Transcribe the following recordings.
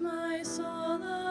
My soul,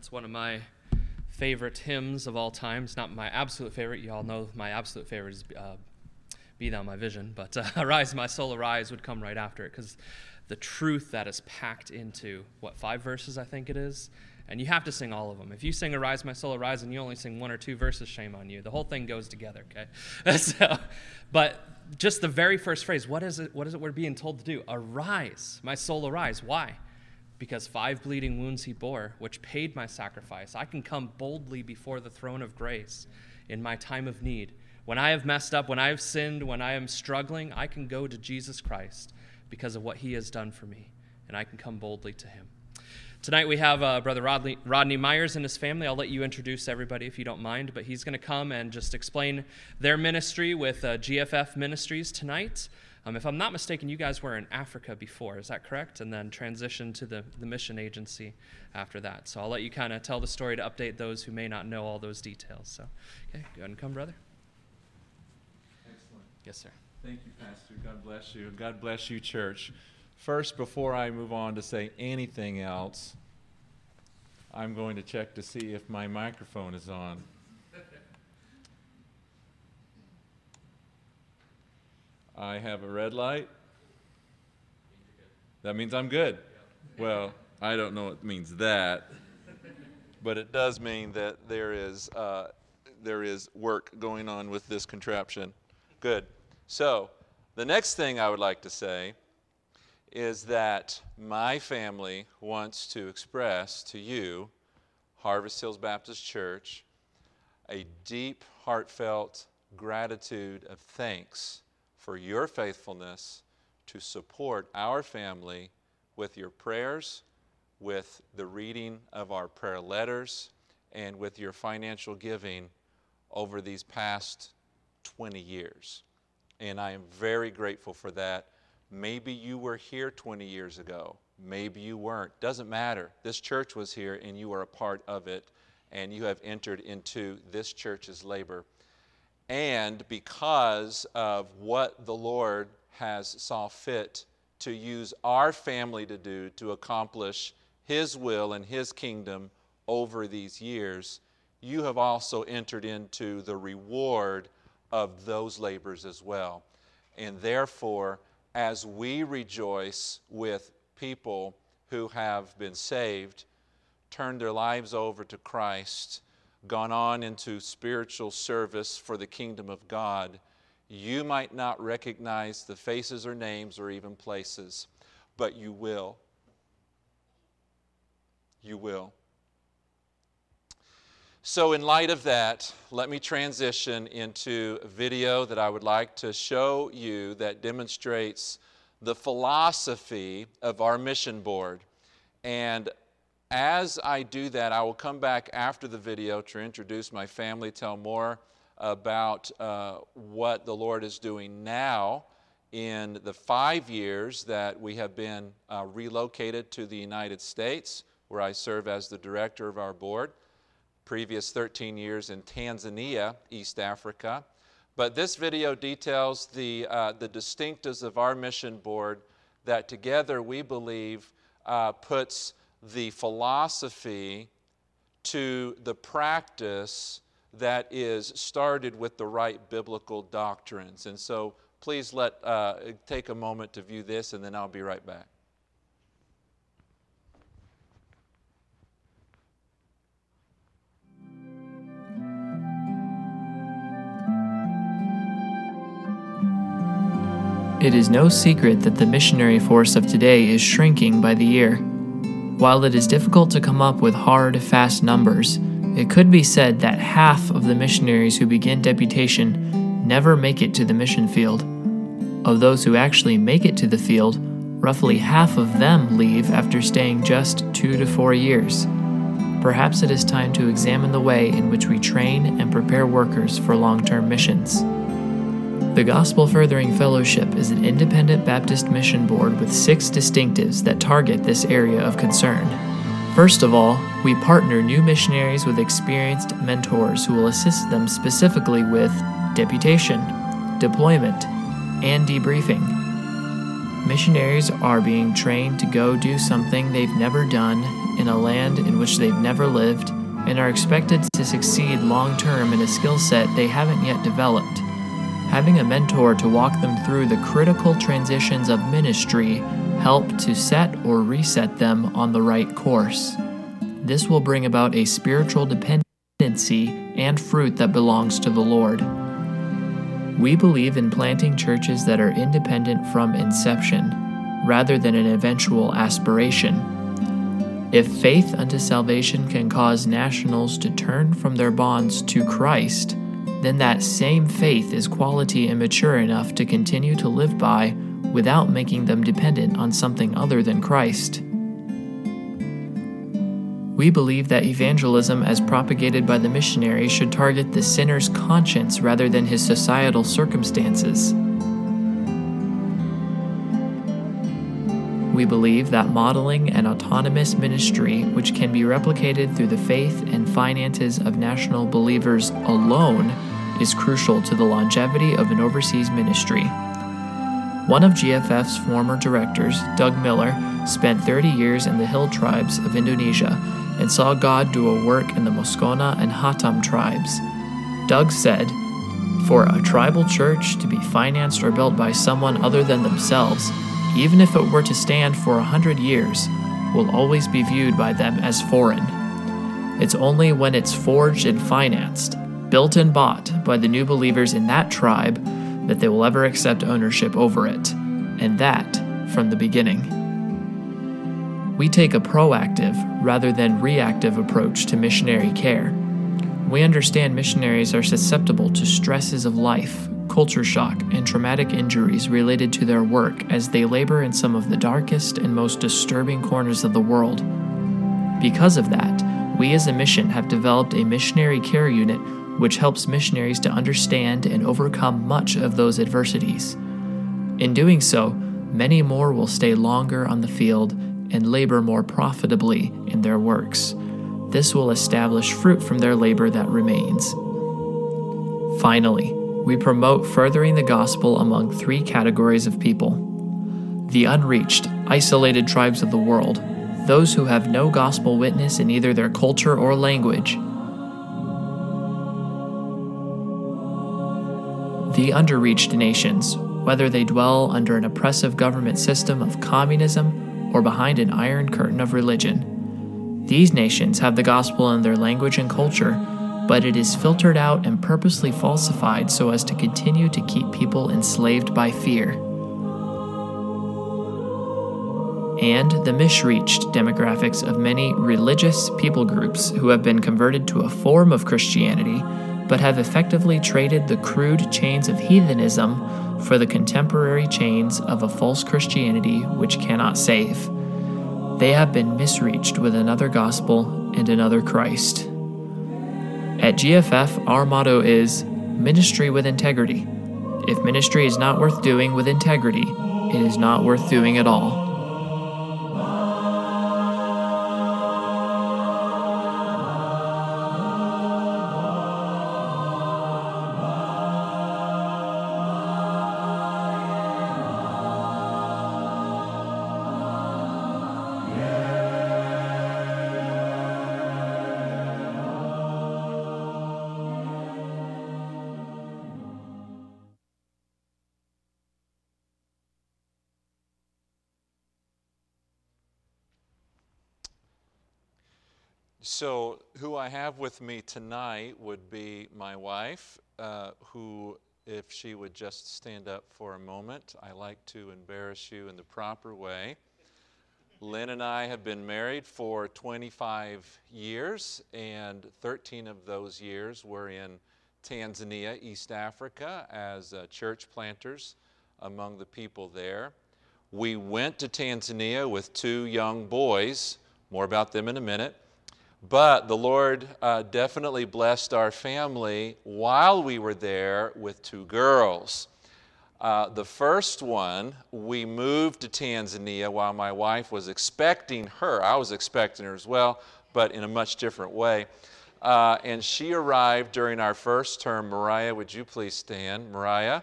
That's one of my favorite hymns of all time. It's not my absolute favorite. You all know my absolute favorite is uh, Be Thou My Vision. But uh, Arise, My Soul, Arise would come right after it because the truth that is packed into, what, five verses I think it is? And you have to sing all of them. If you sing Arise, My Soul, Arise, and you only sing one or two verses, shame on you. The whole thing goes together, okay? so, but just the very first phrase, what is it, what is it we're being told to do? Arise, my soul, arise. Why? Because five bleeding wounds he bore, which paid my sacrifice. I can come boldly before the throne of grace in my time of need. When I have messed up, when I have sinned, when I am struggling, I can go to Jesus Christ because of what he has done for me, and I can come boldly to him. Tonight we have uh, Brother Rodney, Rodney Myers and his family. I'll let you introduce everybody if you don't mind, but he's going to come and just explain their ministry with uh, GFF Ministries tonight. Um, if I'm not mistaken, you guys were in Africa before, is that correct? And then transitioned to the, the mission agency after that. So I'll let you kind of tell the story to update those who may not know all those details. So, okay, go ahead and come, brother. Excellent. Yes, sir. Thank you, Pastor. God bless you. God bless you, church. First, before I move on to say anything else, I'm going to check to see if my microphone is on. I have a red light. That means I'm good. Well, I don't know what it means that, but it does mean that there is uh, there is work going on with this contraption. Good. So The next thing I would like to say is that my family wants to express to you, Harvest Hills Baptist Church, a deep, heartfelt gratitude of thanks for your faithfulness to support our family with your prayers, with the reading of our prayer letters, and with your financial giving over these past 20 years. And I am very grateful for that. Maybe you were here 20 years ago. Maybe you weren't. Doesn't matter. This church was here and you are a part of it, and you have entered into this church's labor. And because of what the Lord has saw fit to use our family to do to accomplish His will and His kingdom over these years, you have also entered into the reward of those labors as well. And therefore, as we rejoice with people who have been saved, turned their lives over to Christ, gone on into spiritual service for the kingdom of God, you might not recognize the faces or names or even places, but you will. You will. So, in light of that, let me transition into a video that I would like to show you that demonstrates the philosophy of our mission board. And as I do that, I will come back after the video to introduce my family, tell more about uh, what the Lord is doing now in the five years that we have been uh, relocated to the United States, where I serve as the director of our board previous 13 years in Tanzania, East Africa. But this video details the, uh, the distinctives of our mission board that together we believe uh, puts the philosophy to the practice that is started with the right biblical doctrines. And so please let uh, take a moment to view this and then I'll be right back. It is no secret that the missionary force of today is shrinking by the year. While it is difficult to come up with hard, fast numbers, it could be said that half of the missionaries who begin deputation never make it to the mission field. Of those who actually make it to the field, roughly half of them leave after staying just two to four years. Perhaps it is time to examine the way in which we train and prepare workers for long term missions. The Gospel Furthering Fellowship is an independent Baptist mission board with six distinctives that target this area of concern. First of all, we partner new missionaries with experienced mentors who will assist them specifically with deputation, deployment, and debriefing. Missionaries are being trained to go do something they've never done in a land in which they've never lived and are expected to succeed long term in a skill set they haven't yet developed. Having a mentor to walk them through the critical transitions of ministry help to set or reset them on the right course. This will bring about a spiritual dependency and fruit that belongs to the Lord. We believe in planting churches that are independent from inception, rather than an eventual aspiration. If faith unto salvation can cause nationals to turn from their bonds to Christ, then that same faith is quality and mature enough to continue to live by without making them dependent on something other than Christ. We believe that evangelism, as propagated by the missionary, should target the sinner's conscience rather than his societal circumstances. We believe that modeling an autonomous ministry, which can be replicated through the faith and finances of national believers alone, is crucial to the longevity of an overseas ministry. One of GFF's former directors, Doug Miller, spent 30 years in the hill tribes of Indonesia and saw God do a work in the Moskona and Hatam tribes. Doug said, For a tribal church to be financed or built by someone other than themselves, even if it were to stand for a hundred years, will always be viewed by them as foreign. It's only when it's forged and financed, built and bought by the new believers in that tribe, that they will ever accept ownership over it, and that from the beginning. We take a proactive rather than reactive approach to missionary care. We understand missionaries are susceptible to stresses of life, culture shock, and traumatic injuries related to their work as they labor in some of the darkest and most disturbing corners of the world. Because of that, we as a mission have developed a missionary care unit which helps missionaries to understand and overcome much of those adversities. In doing so, many more will stay longer on the field and labor more profitably in their works. This will establish fruit from their labor that remains. Finally, we promote furthering the gospel among three categories of people the unreached, isolated tribes of the world, those who have no gospel witness in either their culture or language. The underreached nations, whether they dwell under an oppressive government system of communism or behind an iron curtain of religion. These nations have the gospel in their language and culture, but it is filtered out and purposely falsified so as to continue to keep people enslaved by fear. and the misreached demographics of many religious people groups who have been converted to a form of Christianity but have effectively traded the crude chains of heathenism for the contemporary chains of a false Christianity which cannot save. They have been misreached with another gospel and another Christ. At GFF, our motto is Ministry with Integrity. If ministry is not worth doing with integrity, it is not worth doing at all. So, who I have with me tonight would be my wife, uh, who, if she would just stand up for a moment, I like to embarrass you in the proper way. Lynn and I have been married for 25 years, and 13 of those years were in Tanzania, East Africa, as uh, church planters among the people there. We went to Tanzania with two young boys, more about them in a minute. But the Lord uh, definitely blessed our family while we were there with two girls. Uh, the first one, we moved to Tanzania while my wife was expecting her. I was expecting her as well, but in a much different way. Uh, and she arrived during our first term. Mariah, would you please stand? Mariah,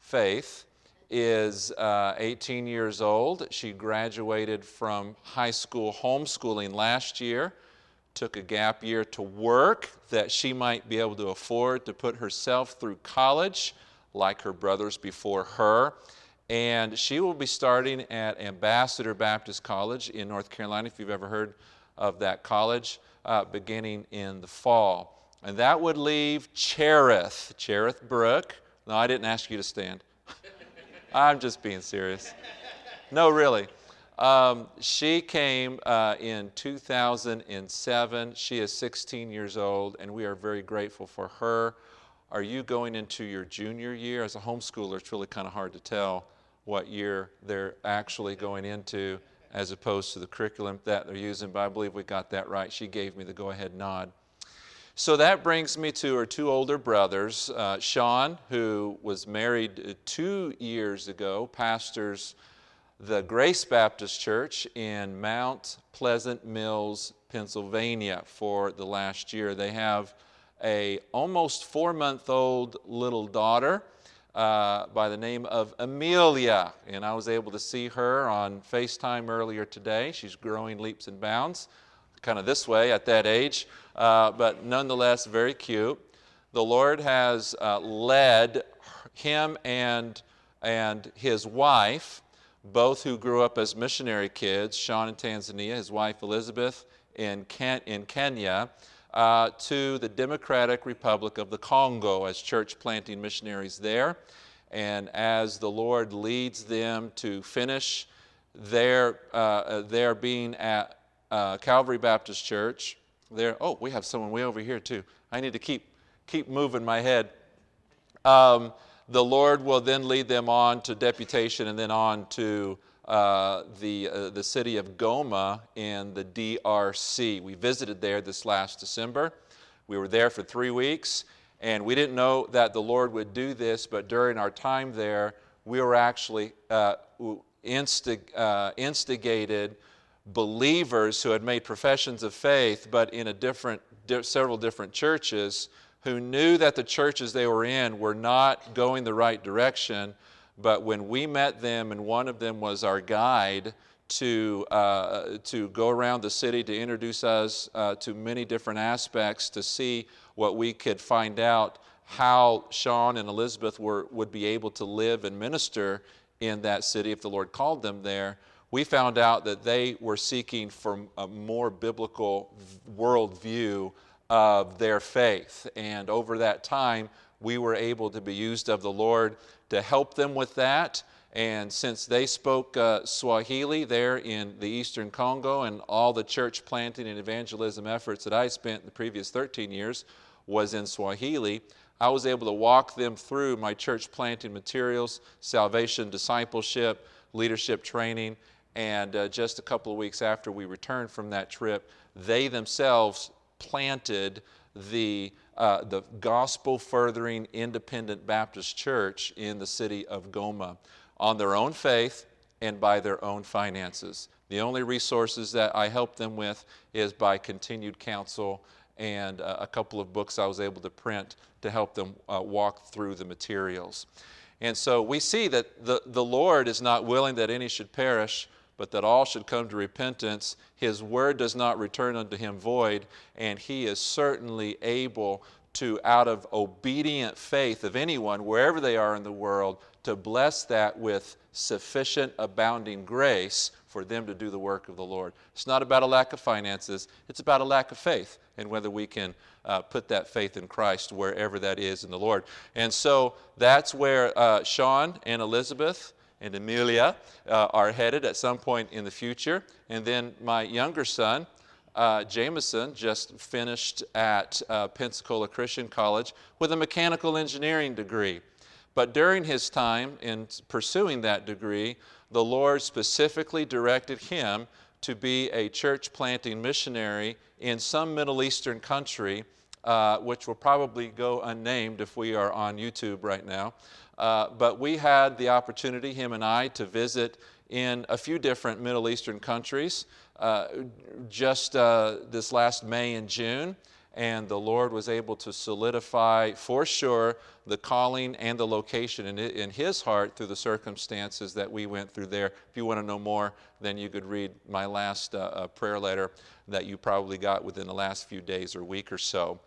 Faith, is uh, 18 years old. She graduated from high school homeschooling last year took a gap year to work that she might be able to afford to put herself through college like her brothers before her. And she will be starting at Ambassador Baptist College in North Carolina, if you've ever heard of that college, uh, beginning in the fall. And that would leave Cherith, Cherith Brook. No, I didn't ask you to stand. I'm just being serious. No, really. Um, she came uh, in 2007. She is 16 years old, and we are very grateful for her. Are you going into your junior year? As a homeschooler, it's really kind of hard to tell what year they're actually going into as opposed to the curriculum that they're using, but I believe we got that right. She gave me the go ahead nod. So that brings me to her two older brothers, uh, Sean, who was married two years ago, pastors the Grace Baptist Church in Mount Pleasant Mills, Pennsylvania for the last year. They have a almost four month old little daughter uh, by the name of Amelia. And I was able to see her on FaceTime earlier today. She's growing leaps and bounds, kind of this way at that age, uh, but nonetheless very cute. The Lord has uh, led him and, and his wife both who grew up as missionary kids, Sean in Tanzania, his wife Elizabeth in, Ken- in Kenya, uh, to the Democratic Republic of the Congo as church planting missionaries there. And as the Lord leads them to finish their, uh, their being at uh, Calvary Baptist Church, there, oh, we have someone way over here too. I need to keep, keep moving my head. Um, the Lord will then lead them on to deputation and then on to uh, the, uh, the city of Goma in the DRC. We visited there this last December. We were there for three weeks, and we didn't know that the Lord would do this, but during our time there, we were actually uh, instig- uh, instigated believers who had made professions of faith, but in a different, di- several different churches, who knew that the churches they were in were not going the right direction. But when we met them, and one of them was our guide to, uh, to go around the city to introduce us uh, to many different aspects to see what we could find out how Sean and Elizabeth were, would be able to live and minister in that city if the Lord called them there. We found out that they were seeking for a more biblical worldview of their faith. And over that time, we were able to be used of the Lord to help them with that. And since they spoke uh, Swahili there in the eastern Congo, and all the church planting and evangelism efforts that I spent the previous 13 years was in Swahili, I was able to walk them through my church planting materials, salvation, discipleship, leadership training. And uh, just a couple of weeks after we returned from that trip, they themselves planted the, uh, the gospel furthering independent Baptist church in the city of Goma on their own faith and by their own finances. The only resources that I help them with is by continued counsel and uh, a couple of books I was able to print to help them uh, walk through the materials. And so we see that the, the Lord is not willing that any should perish, but that all should come to repentance. His word does not return unto him void, and he is certainly able to, out of obedient faith of anyone, wherever they are in the world, to bless that with sufficient abounding grace for them to do the work of the Lord. It's not about a lack of finances, it's about a lack of faith and whether we can uh, put that faith in Christ wherever that is in the Lord. And so that's where uh, Sean and Elizabeth and Amelia uh, are headed at some point in the future. And then my younger son, uh, Jameson, just finished at uh, Pensacola Christian College with a mechanical engineering degree. But during his time in pursuing that degree, the Lord specifically directed him to be a church planting missionary in some Middle Eastern country, uh, which will probably go unnamed if we are on YouTube right now. Uh, but we had the opportunity, him and I, to visit in a few different Middle Eastern countries uh, just uh, this last May and June and the Lord was able to solidify for sure the calling and the location in, in His heart through the circumstances that we went through there. If you want to know more, then you could read my last uh, uh, prayer letter that you probably got within the last few days or week or so.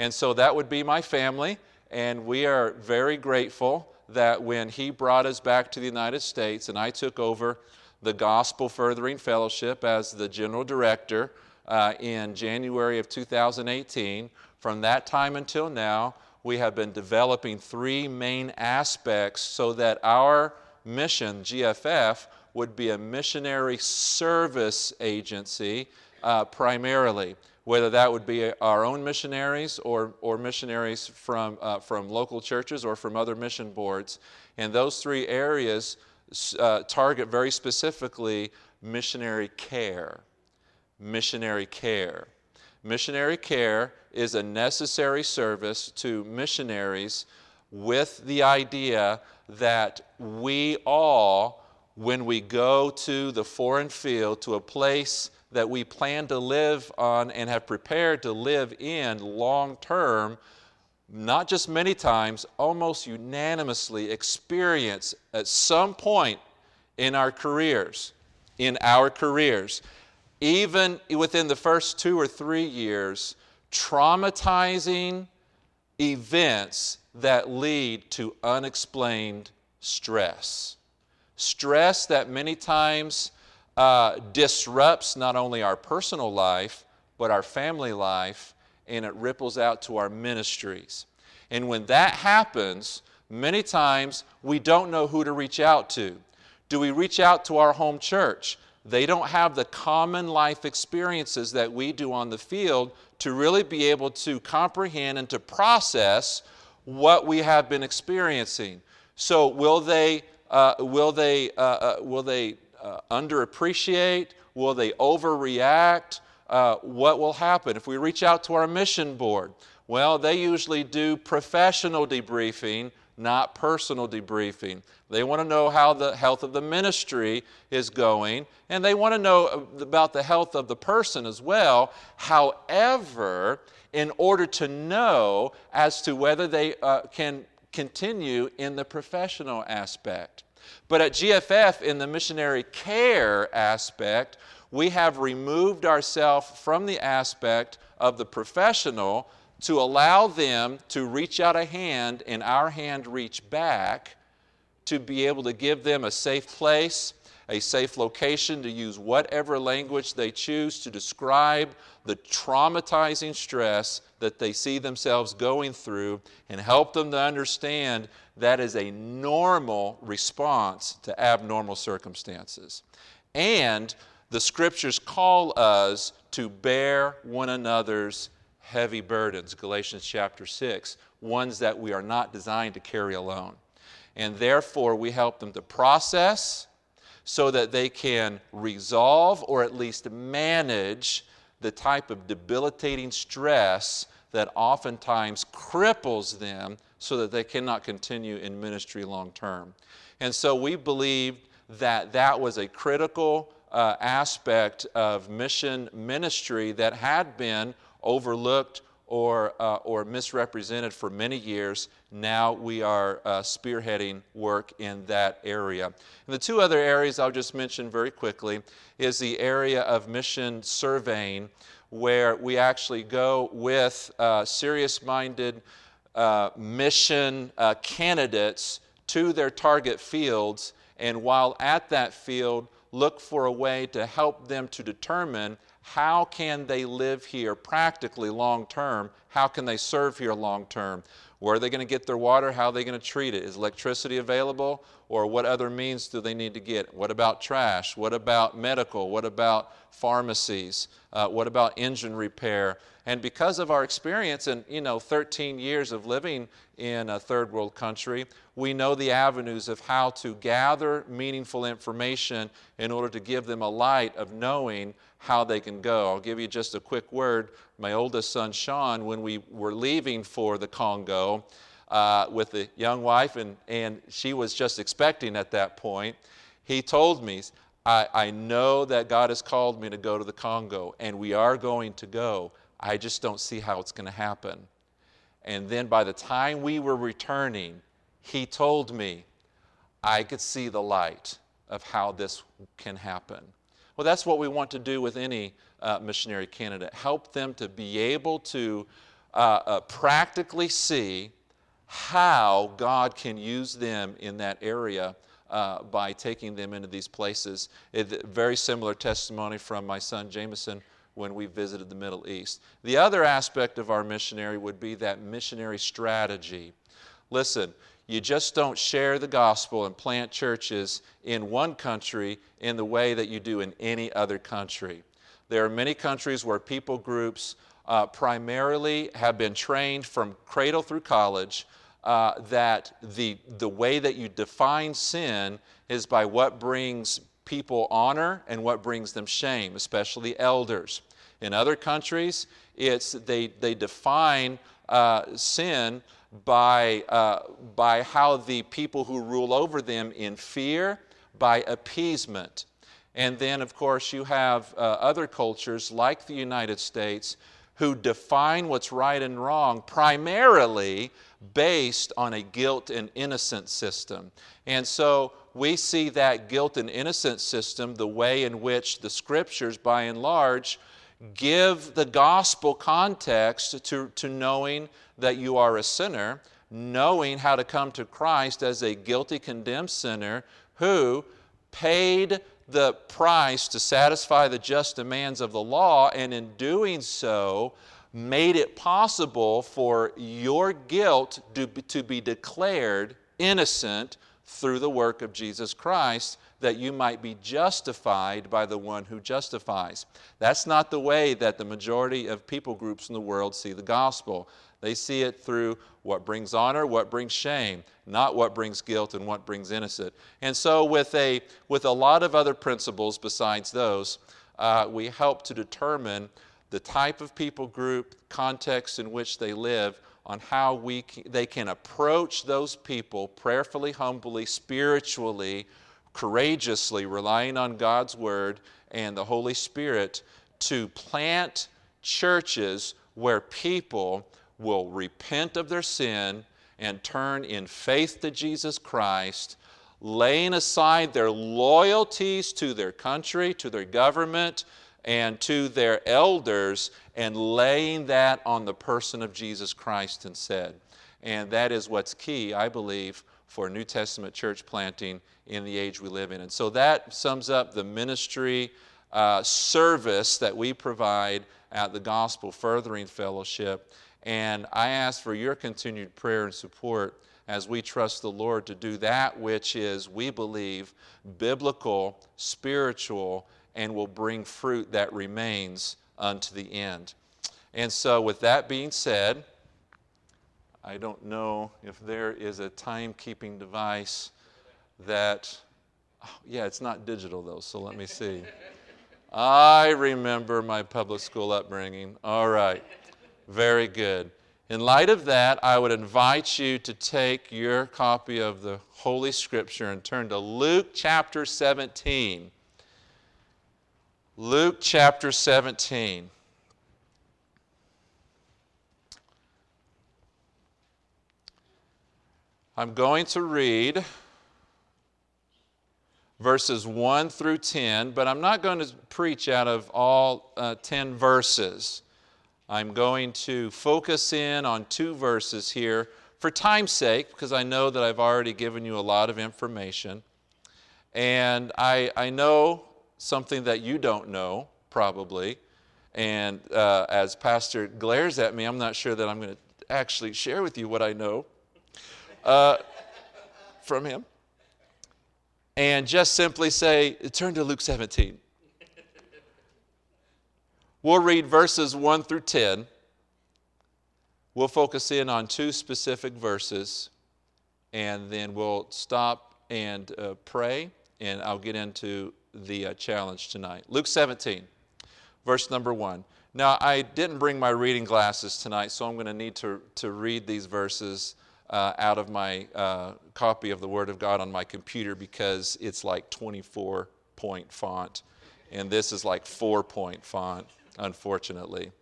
And so that would be my family, and we are very grateful that when He brought us back to the United States and I took over the Gospel Furthering Fellowship as the general director uh, in January of 2018. From that time until now, we have been developing three main aspects so that our mission, GFF, would be a missionary service agency uh, primarily, whether that would be our own missionaries or, or missionaries from, uh, from local churches or from other mission boards. And those three areas uh, target very specifically missionary care missionary care. Missionary care is a necessary service to missionaries with the idea that we all, when we go to the foreign field, to a place that we plan to live on and have prepared to live in long term, not just many times, almost unanimously experience at some point in our careers, in our careers, even within the first two or three years, traumatizing events that lead to unexplained stress. Stress that many times uh, disrupts not only our personal life, but our family life, and it ripples out to our ministries. And when that happens, many times we don't know who to reach out to. Do we reach out to our home church? They don't have the common life experiences that we do on the field to really be able to comprehend and to process what we have been experiencing. So, will they, uh, will they, uh, uh, will they uh, underappreciate? Will they overreact? Uh, what will happen? If we reach out to our mission board, well, they usually do professional debriefing not personal debriefing. They want to know how the health of the ministry is going, and they want to know about the health of the person as well. However, in order to know as to whether they uh, can continue in the professional aspect. But at GFF, in the missionary care aspect, we have removed ourselves from the aspect of the professional to allow them to reach out a hand and our hand reach back to be able to give them a safe place, a safe location to use whatever language they choose to describe the traumatizing stress that they see themselves going through and help them to understand that is a normal response to abnormal circumstances. And the scriptures call us to bear one another's heavy burdens, Galatians chapter 6, ones that we are not designed to carry alone. And therefore, we help them to process so that they can resolve or at least manage the type of debilitating stress that oftentimes cripples them so that they cannot continue in ministry long term. And so we believe that that was a critical uh, aspect of mission ministry that had been overlooked or, uh, or misrepresented for many years. Now we are uh, spearheading work in that area. And the two other areas I'll just mention very quickly is the area of mission surveying, where we actually go with uh, serious minded uh, mission uh, candidates to their target fields, and while at that field, look for a way to help them to determine how can they live here practically long term? How can they serve here long term? Where are they going to get their water? How are they going to treat it? Is electricity available? Or what other means do they need to get? What about trash? What about medical? What about pharmacies? Uh, what about engine repair? And because of our experience and you know 13 years of living in a third world country, we know the avenues of how to gather meaningful information in order to give them a light of knowing how they can go. I'll give you just a quick word. My oldest son, Sean, when we were leaving for the Congo uh, with the young wife, and, and she was just expecting at that point, he told me, I, I know that God has called me to go to the Congo, and we are going to go. I just don't see how it's going to happen. And then by the time we were returning, he told me I could see the light of how this can happen. Well, that's what we want to do with any uh, missionary candidate help them to be able to uh, uh, practically see how God can use them in that area. Uh, by taking them into these places. It, very similar testimony from my son Jameson when we visited the Middle East. The other aspect of our missionary would be that missionary strategy. Listen, you just don't share the gospel and plant churches in one country in the way that you do in any other country. There are many countries where people groups uh, primarily have been trained from cradle through college uh, that the, the way that you define sin is by what brings people honor and what brings them shame, especially elders. In other countries, it's they, they define uh, sin by, uh, by how the people who rule over them in fear, by appeasement. And then, of course, you have uh, other cultures like the United States who define what's right and wrong primarily based on a guilt and innocence system. And so we see that guilt and innocence system, the way in which the scriptures, by and large, give the gospel context to, to knowing that you are a sinner, knowing how to come to Christ as a guilty, condemned sinner who paid the price to satisfy the just demands of the law, and in doing so, made it possible for your guilt to be, declared innocent through the work of Jesus Christ, that you might be justified by the one who justifies. That's not the way that the majority of people groups in the world see the gospel. They see it through what brings honor, what brings shame, not what brings guilt and what brings innocent. And so, with a, with a lot of other principles besides those, uh, we help to determine the type of people group, context in which they live, on how we, they can approach those people prayerfully, humbly, spiritually, courageously, relying on God's Word and the Holy Spirit to plant churches where people will repent of their sin and turn in faith to Jesus Christ, laying aside their loyalties to their country, to their government, and to their elders, and laying that on the person of Jesus Christ instead. And that is what's key, I believe, for New Testament church planting in the age we live in. And so that sums up the ministry uh, service that we provide at the Gospel Furthering Fellowship. And I ask for your continued prayer and support as we trust the Lord to do that which is, we believe, biblical, spiritual, and will bring fruit that remains unto the end. And so, with that being said, I don't know if there is a timekeeping device that, oh, yeah, it's not digital though, so let me see. I remember my public school upbringing. All right. Very good. In light of that, I would invite you to take your copy of the Holy Scripture and turn to Luke chapter 17. Luke chapter 17. I'm going to read verses 1 through 10, but I'm not going to preach out of all uh, 10 verses. I'm going to focus in on two verses here for time's sake, because I know that I've already given you a lot of information. And I, I know something that you don't know, probably. And uh, as Pastor glares at me, I'm not sure that I'm going to actually share with you what I know uh, from him. And just simply say, turn to Luke 17. We'll read verses 1 through 10. We'll focus in on two specific verses, and then we'll stop and uh, pray, and I'll get into the uh, challenge tonight. Luke 17, verse number 1. Now, I didn't bring my reading glasses tonight, so I'm going to need to, to read these verses uh, out of my uh, copy of the Word of God on my computer because it's like 24 point font, and this is like four point font unfortunately.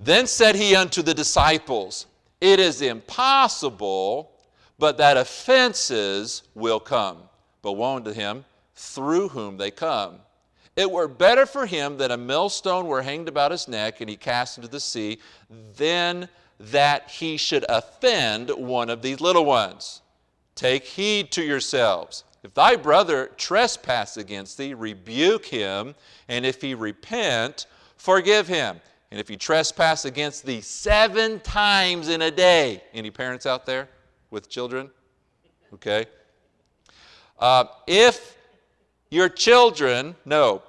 Then said he unto the disciples, It is impossible, but that offenses will come. But woe unto him through whom they come. It were better for him that a millstone were hanged about his neck and he cast into the sea than that he should offend one of these little ones. Take heed to yourselves. If thy brother trespass against thee, rebuke him, and if he repent, forgive him. And if he trespass against thee seven times in a day, any parents out there with children? Okay. Uh, if your children, no,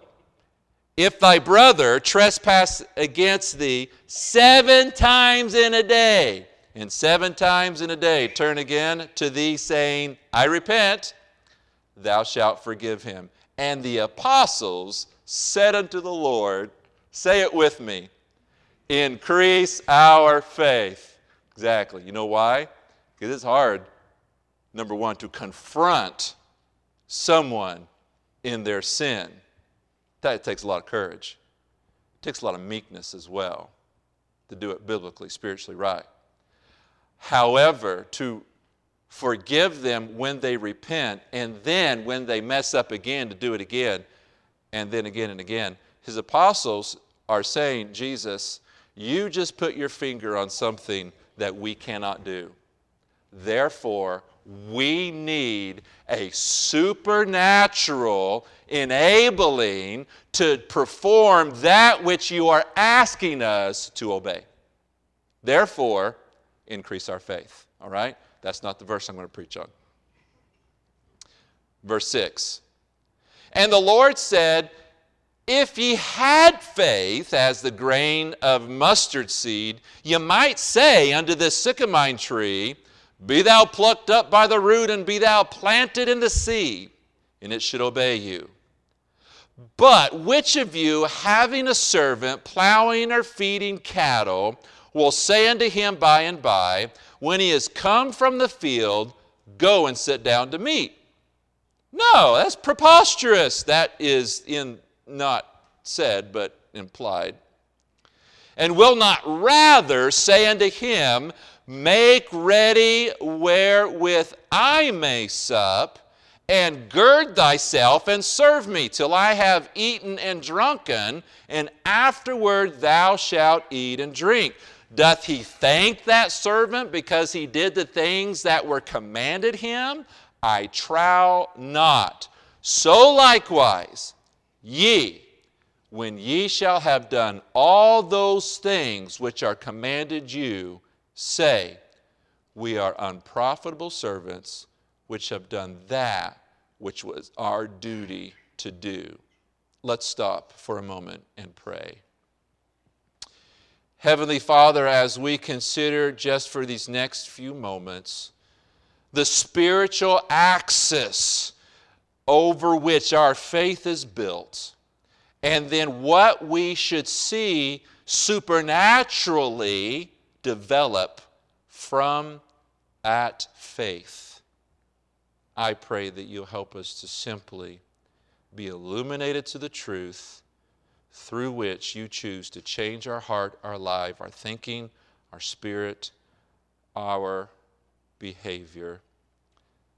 if thy brother trespass against thee seven times in a day, and seven times in a day turn again to thee, saying, I repent, thou shalt forgive him. And the apostles said unto the Lord, Say it with me. Increase our faith. Exactly. You know why? Because it's hard, number one, to confront someone in their sin. That takes a lot of courage. It takes a lot of meekness as well to do it biblically, spiritually right. However, to forgive them when they repent, and then when they mess up again, to do it again, and then again and again. His apostles are saying, Jesus, you just put your finger on something that we cannot do. Therefore, we need a supernatural enabling to perform that which you are asking us to obey. Therefore, increase our faith. All right? That's not the verse I'm going to preach on. Verse 6. And the Lord said, If ye had faith as the grain of mustard seed, ye might say unto this sycamine tree, Be thou plucked up by the root, and be thou planted in the sea, and it should obey you. But which of you, having a servant plowing or feeding cattle, will say unto him by and by, when he is come from the field, Go and sit down to meat? No, that's preposterous. That is in not said, but implied. And will not rather say unto him, Make ready wherewith I may sup, and gird thyself and serve me till I have eaten and drunken, and afterward thou shalt eat and drink. Doth he thank that servant because he did the things that were commanded him? I trow not. So likewise, ye, when ye shall have done all those things which are commanded you, say, We are unprofitable servants which have done that which was our duty to do. Let's stop for a moment and pray. Heavenly Father, as we consider just for these next few moments the spiritual axis over which our faith is built, and then what we should see supernaturally develop from that faith. I pray that you'll help us to simply be illuminated to the truth through which you choose to change our heart, our life, our thinking, our spirit, our behavior,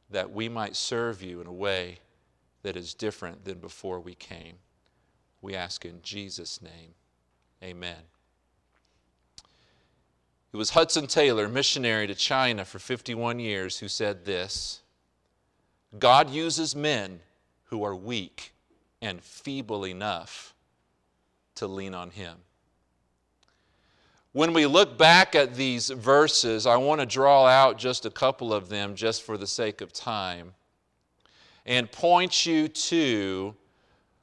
that we might serve you in a way that is different than before we came. We ask in Jesus' name. Amen. It was Hudson Taylor, missionary to China for 51 years, who said this God uses men who are weak and feeble enough to lean on Him. When we look back at these verses, I want to draw out just a couple of them just for the sake of time and point you to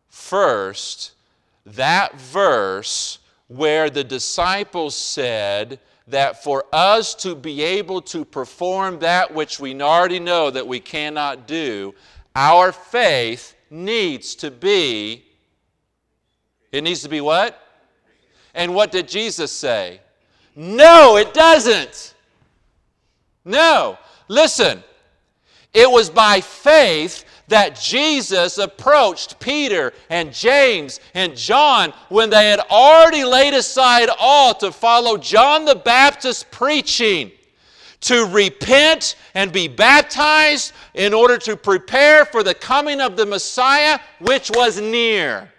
first that verse where the disciples said that for us to be able to perform that which we already know that we cannot do, our faith needs to be it needs to be what? And what did Jesus say? No, it doesn't. No. Listen, it was by faith that Jesus approached Peter and James and John when they had already laid aside all to follow John the Baptist preaching, to repent and be baptized in order to prepare for the coming of the Messiah, which was near.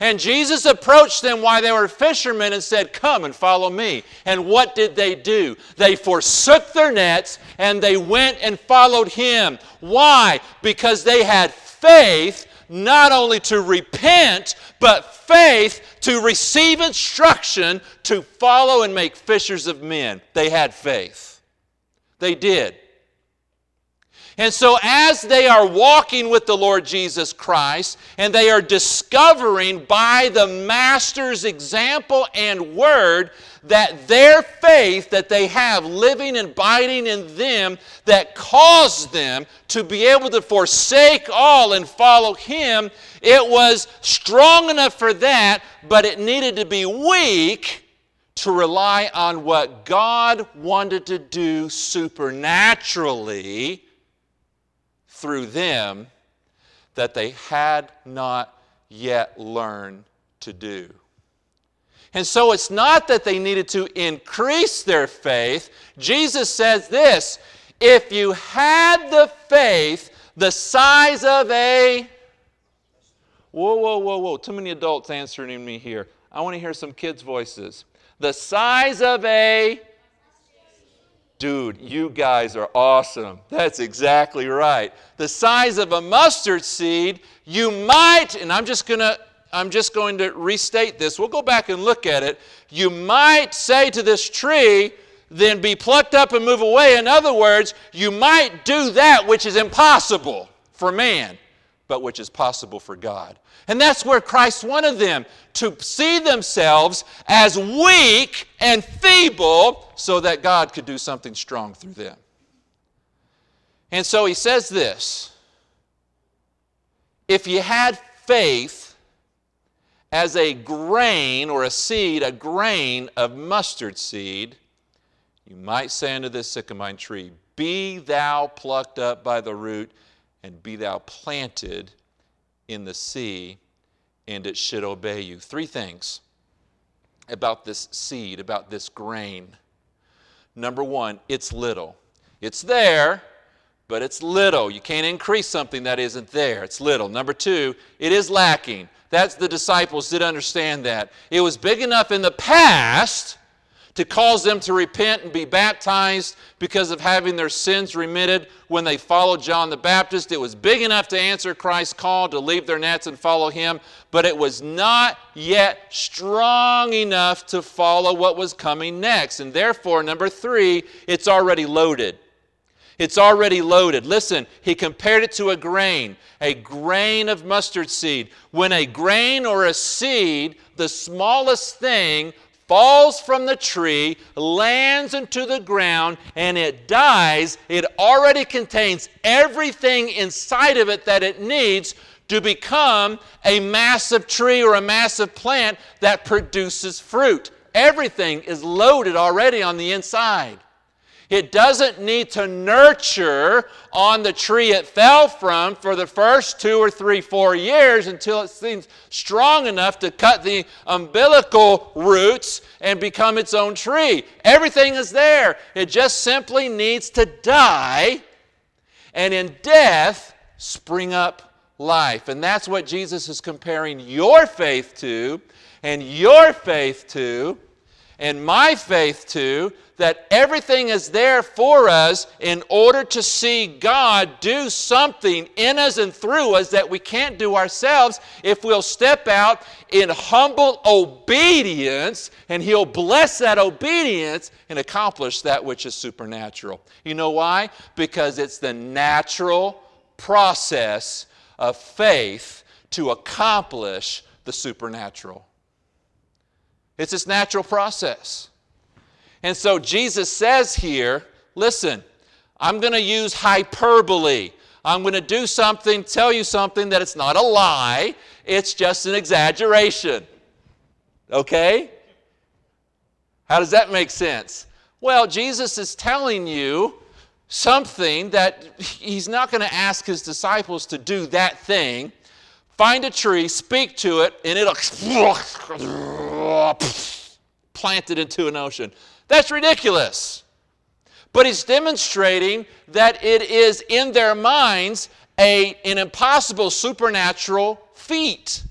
And Jesus approached them while they were fishermen and said, Come and follow me. And what did they do? They forsook their nets and they went and followed him. Why? Because they had faith not only to repent, but faith to receive instruction to follow and make fishers of men. They had faith. They did. And so, as they are walking with the Lord Jesus Christ and they are discovering by the Master's example and word that their faith that they have living and abiding in them that caused them to be able to forsake all and follow Him, it was strong enough for that, but it needed to be weak to rely on what God wanted to do supernaturally through them that they had not yet learned to do. And so it's not that they needed to increase their faith. Jesus says this if you had the faith the size of a. Whoa, whoa, whoa, whoa. Too many adults answering me here. I want to hear some kids' voices. The size of a Dude, you guys are awesome. That's exactly right. The size of a mustard seed, you might, and I'm just going to I'm just going to restate this. We'll go back and look at it. You might say to this tree, then be plucked up and move away. In other words, you might do that which is impossible for man, but which is possible for God. And that's where Christ wanted them to see themselves as weak and feeble so that God could do something strong through them. And so he says this if you had faith as a grain or a seed, a grain of mustard seed, you might say unto this sycamore tree, Be thou plucked up by the root, and be thou planted in the sea, and it should obey you. Three things about this seed, about this grain. Number one, it's little. It's there, but it's little. You can't increase something that isn't there. It's little. Number two, it is lacking. That's the disciples did understand that. It was big enough in the past to cause them to repent and be baptized because of having their sins remitted when they followed John the Baptist. It was big enough to answer Christ's call to leave their nets and follow him, but it was not yet strong enough to follow what was coming next. And therefore, number three, it's already loaded. It's already loaded. Listen, he compared it to a grain, a grain of mustard seed. When a grain or a seed, the smallest thing, falls from the tree, lands into the ground, and it dies, it already contains everything inside of it that it needs to become a massive tree or a massive plant that produces fruit. Everything is loaded already on the inside. It doesn't need to nurture on the tree it fell from for the first two or three, four years until it seems strong enough to cut the umbilical roots and become its own tree. Everything is there. It just simply needs to die and in death spring up life. And that's what Jesus is comparing your faith to and your faith to and my faith too that everything is there for us in order to see God do something in us and through us that we can't do ourselves if we'll step out in humble obedience and He'll bless that obedience and accomplish that which is supernatural. You know why? Because it's the natural process of faith to accomplish the supernatural. It's this natural process. And so Jesus says here, listen, I'm going to use hyperbole. I'm going to do something, tell you something that it's not a lie, it's just an exaggeration. Okay? How does that make sense? Well, Jesus is telling you something that he's not going to ask his disciples to do that thing. Find a tree, speak to it, and it'll Oh, plant it into an ocean. That's ridiculous. But he's demonstrating that it is in their minds a, an impossible supernatural feat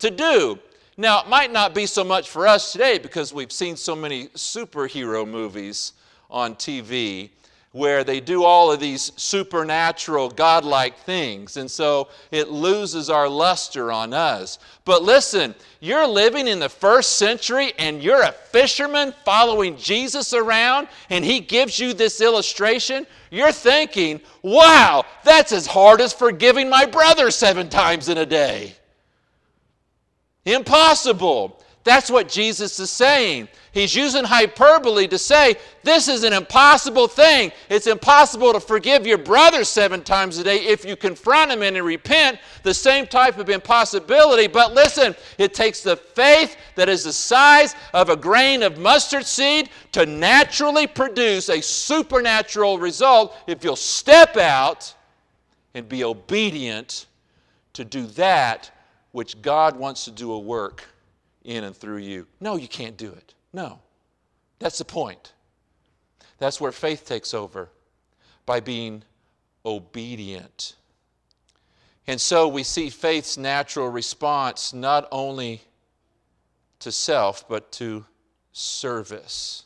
to do. Now, it might not be so much for us today because we've seen so many superhero movies on TV where they do all of these supernatural, godlike things. And so it loses our luster on us. But listen, you're living in the first century and you're a fisherman following Jesus around, and he gives you this illustration. You're thinking, wow, that's as hard as forgiving my brother seven times in a day. Impossible. That's what Jesus is saying. He's using hyperbole to say this is an impossible thing. It's impossible to forgive your brother seven times a day if you confront him and repent, the same type of impossibility. But listen, it takes the faith that is the size of a grain of mustard seed to naturally produce a supernatural result if you'll step out and be obedient to do that which God wants to do a work in and through you. No, you can't do it. No. That's the point. That's where faith takes over by being obedient. And so we see faith's natural response not only to self, but to service.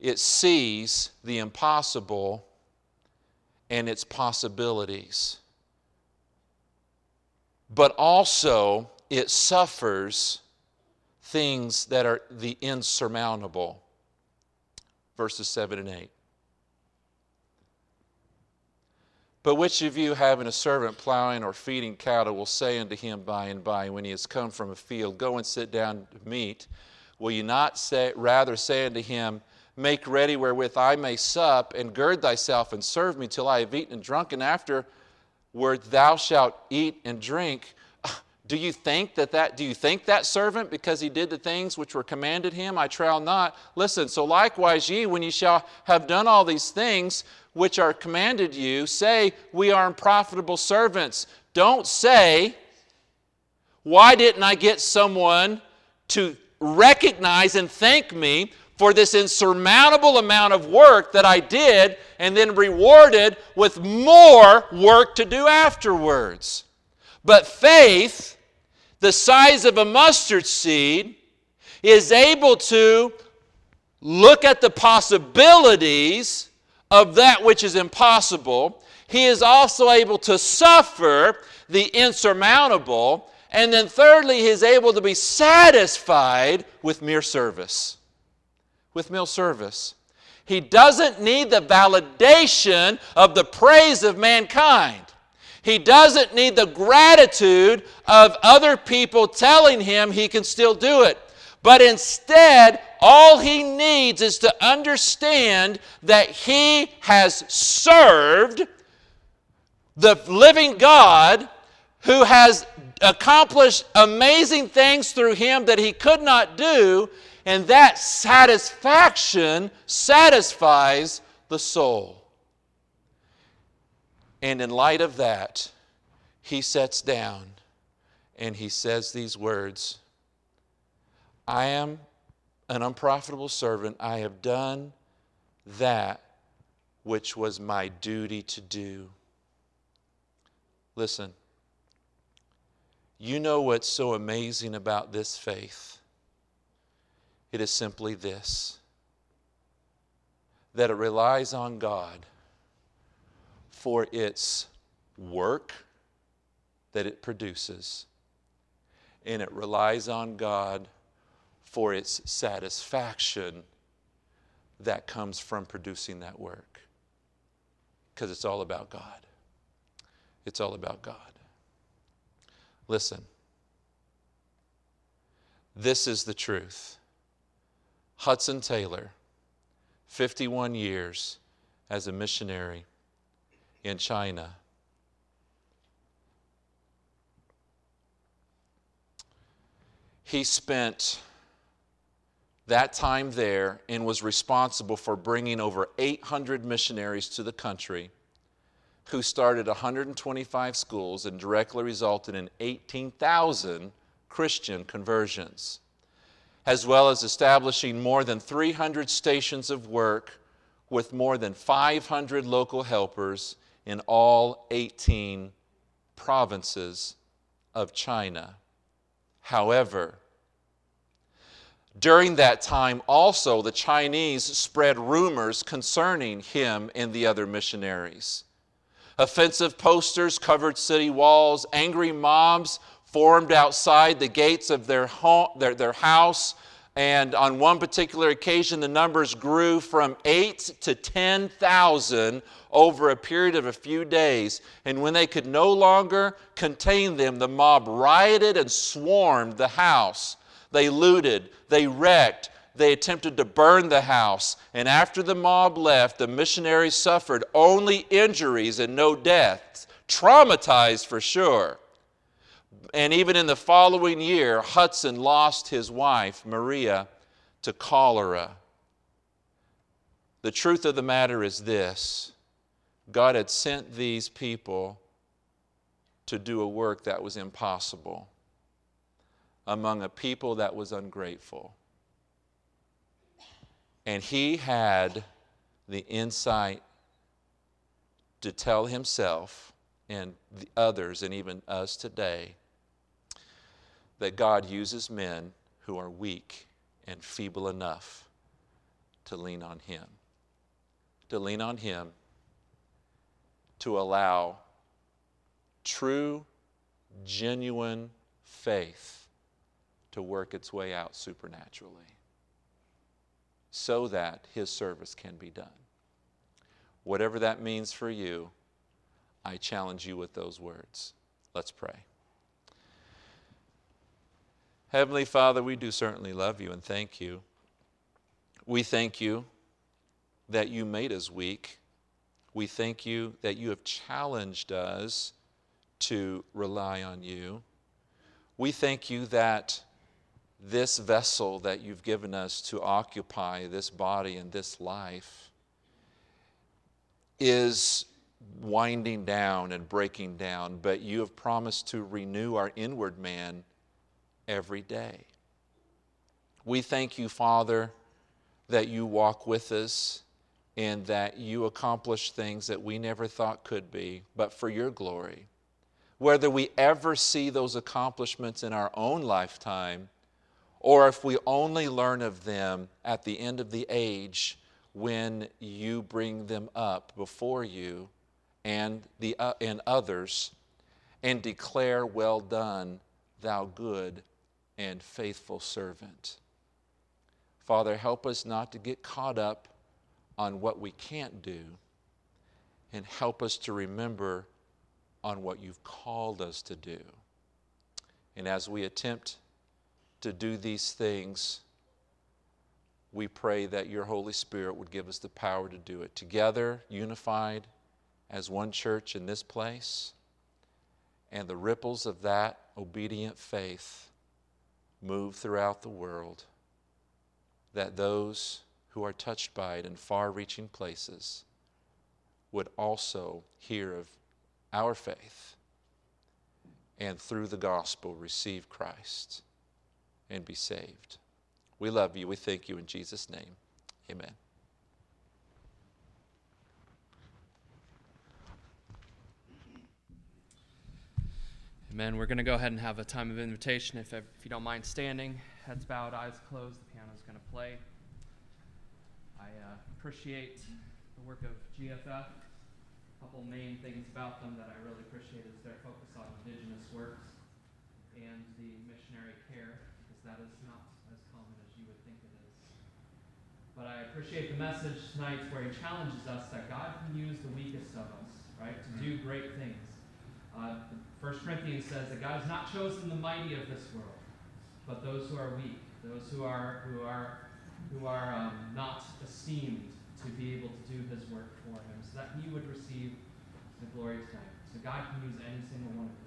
It sees the impossible and its possibilities, but also it suffers things that are the insurmountable. verses 7 and 8. But which of you, having a servant plowing or feeding cattle, will say unto him by and by, when he has come from a field, Go and sit down to meat? Will you not say, rather say unto him, Make ready wherewith I may sup, and gird thyself and serve me till I have eaten and drunken, and afterward thou shalt eat and drink? Do you think that, that do you think that servant because he did the things which were commanded him? I trow not. Listen, so likewise ye, when ye shall have done all these things which are commanded you, say, We are unprofitable servants. Don't say, Why didn't I get someone to recognize and thank me for this insurmountable amount of work that I did and then rewarded with more work to do afterwards? But faith, the size of a mustard seed, is able to look at the possibilities of that which is impossible. He is also able to suffer the insurmountable. And then, thirdly, he is able to be satisfied with mere service. With mere service. He doesn't need the validation of the praise of mankind. He doesn't need the gratitude of other people telling him he can still do it. But instead, all he needs is to understand that he has served the living God who has accomplished amazing things through him that he could not do, and that satisfaction satisfies the soul. And in light of that, he sets down and he says these words I am an unprofitable servant. I have done that which was my duty to do. Listen, you know what's so amazing about this faith? It is simply this that it relies on God for its work that it produces, and it relies on God for its satisfaction that comes from producing that work. Because it's all about God. It's all about God. Listen, this is the truth. Hudson Taylor, 51 years as a missionary in China. He spent that time there and was responsible for bringing over 800 missionaries to the country who started 125 schools and directly resulted in 18,000 Christian conversions, as well as establishing more than 300 stations of work with more than 500 local helpers in all 18 provinces of China. However, during that time, also, the Chinese spread rumors concerning him and the other missionaries. Offensive posters covered city walls, angry mobs formed outside the gates of their, home, their, their house and on one particular occasion, the numbers grew from 8 to 10,000 over a period of a few days. And when they could no longer contain them, the mob rioted and swarmed the house. They looted, they wrecked, they attempted to burn the house. And after the mob left, the missionaries suffered only injuries and no deaths, traumatized for sure. And even in the following year, Hudson lost his wife, Maria, to cholera. The truth of the matter is this God had sent these people to do a work that was impossible among a people that was ungrateful. And he had the insight to tell himself and the others, and even us today, that God uses men who are weak and feeble enough to lean on Him. To lean on Him to allow true, genuine faith to work its way out supernaturally. so that his service can be done. Whatever that means for you, I challenge you with those words. Let's pray. Heavenly Father, we do certainly love you and thank you. We thank you that you made us weak. We thank you that you have challenged us to rely on you. We thank you that this vessel that you've given us to occupy this body and this life is winding down and breaking down, but you have promised to renew our inward man every day. We thank you, Father, that you walk with us and that you accomplish things that we never thought could be, but for your glory. Whether we ever see those accomplishments in our own lifetime, or if we only learn of them at the end of the age when you bring them up before you and, the, uh, and others and declare, Well done, thou good and faithful servant. Father, help us not to get caught up on what we can't do and help us to remember on what you've called us to do. And as we attempt to do these things, we pray that your Holy Spirit would give us the power to do it together, unified as one church in this place, and the ripples of that obedient faith move throughout the world, that those who are touched by it in far reaching places would also hear of our faith and through the gospel receive Christ and be saved. We love you. We thank you in Jesus' name. Amen. Amen. We're going to go ahead and have a time of invitation. If, if you don't mind standing, heads bowed, eyes closed, the piano's going to play. I uh, appreciate the work of GFF. A couple main things about them that I really appreciate is their focus on indigenous works and the missionary care, because that is not as common as you would think it is. But I appreciate the message tonight where he challenges us that God can use the weakest of us, right, to do great things. Uh, 1 Corinthians says that God has not chosen the mighty of this world, but those who are weak, those who are who are who are um, not esteemed to be able to do His work for Him, so that He would receive the glory tonight. So God can use any single one of building.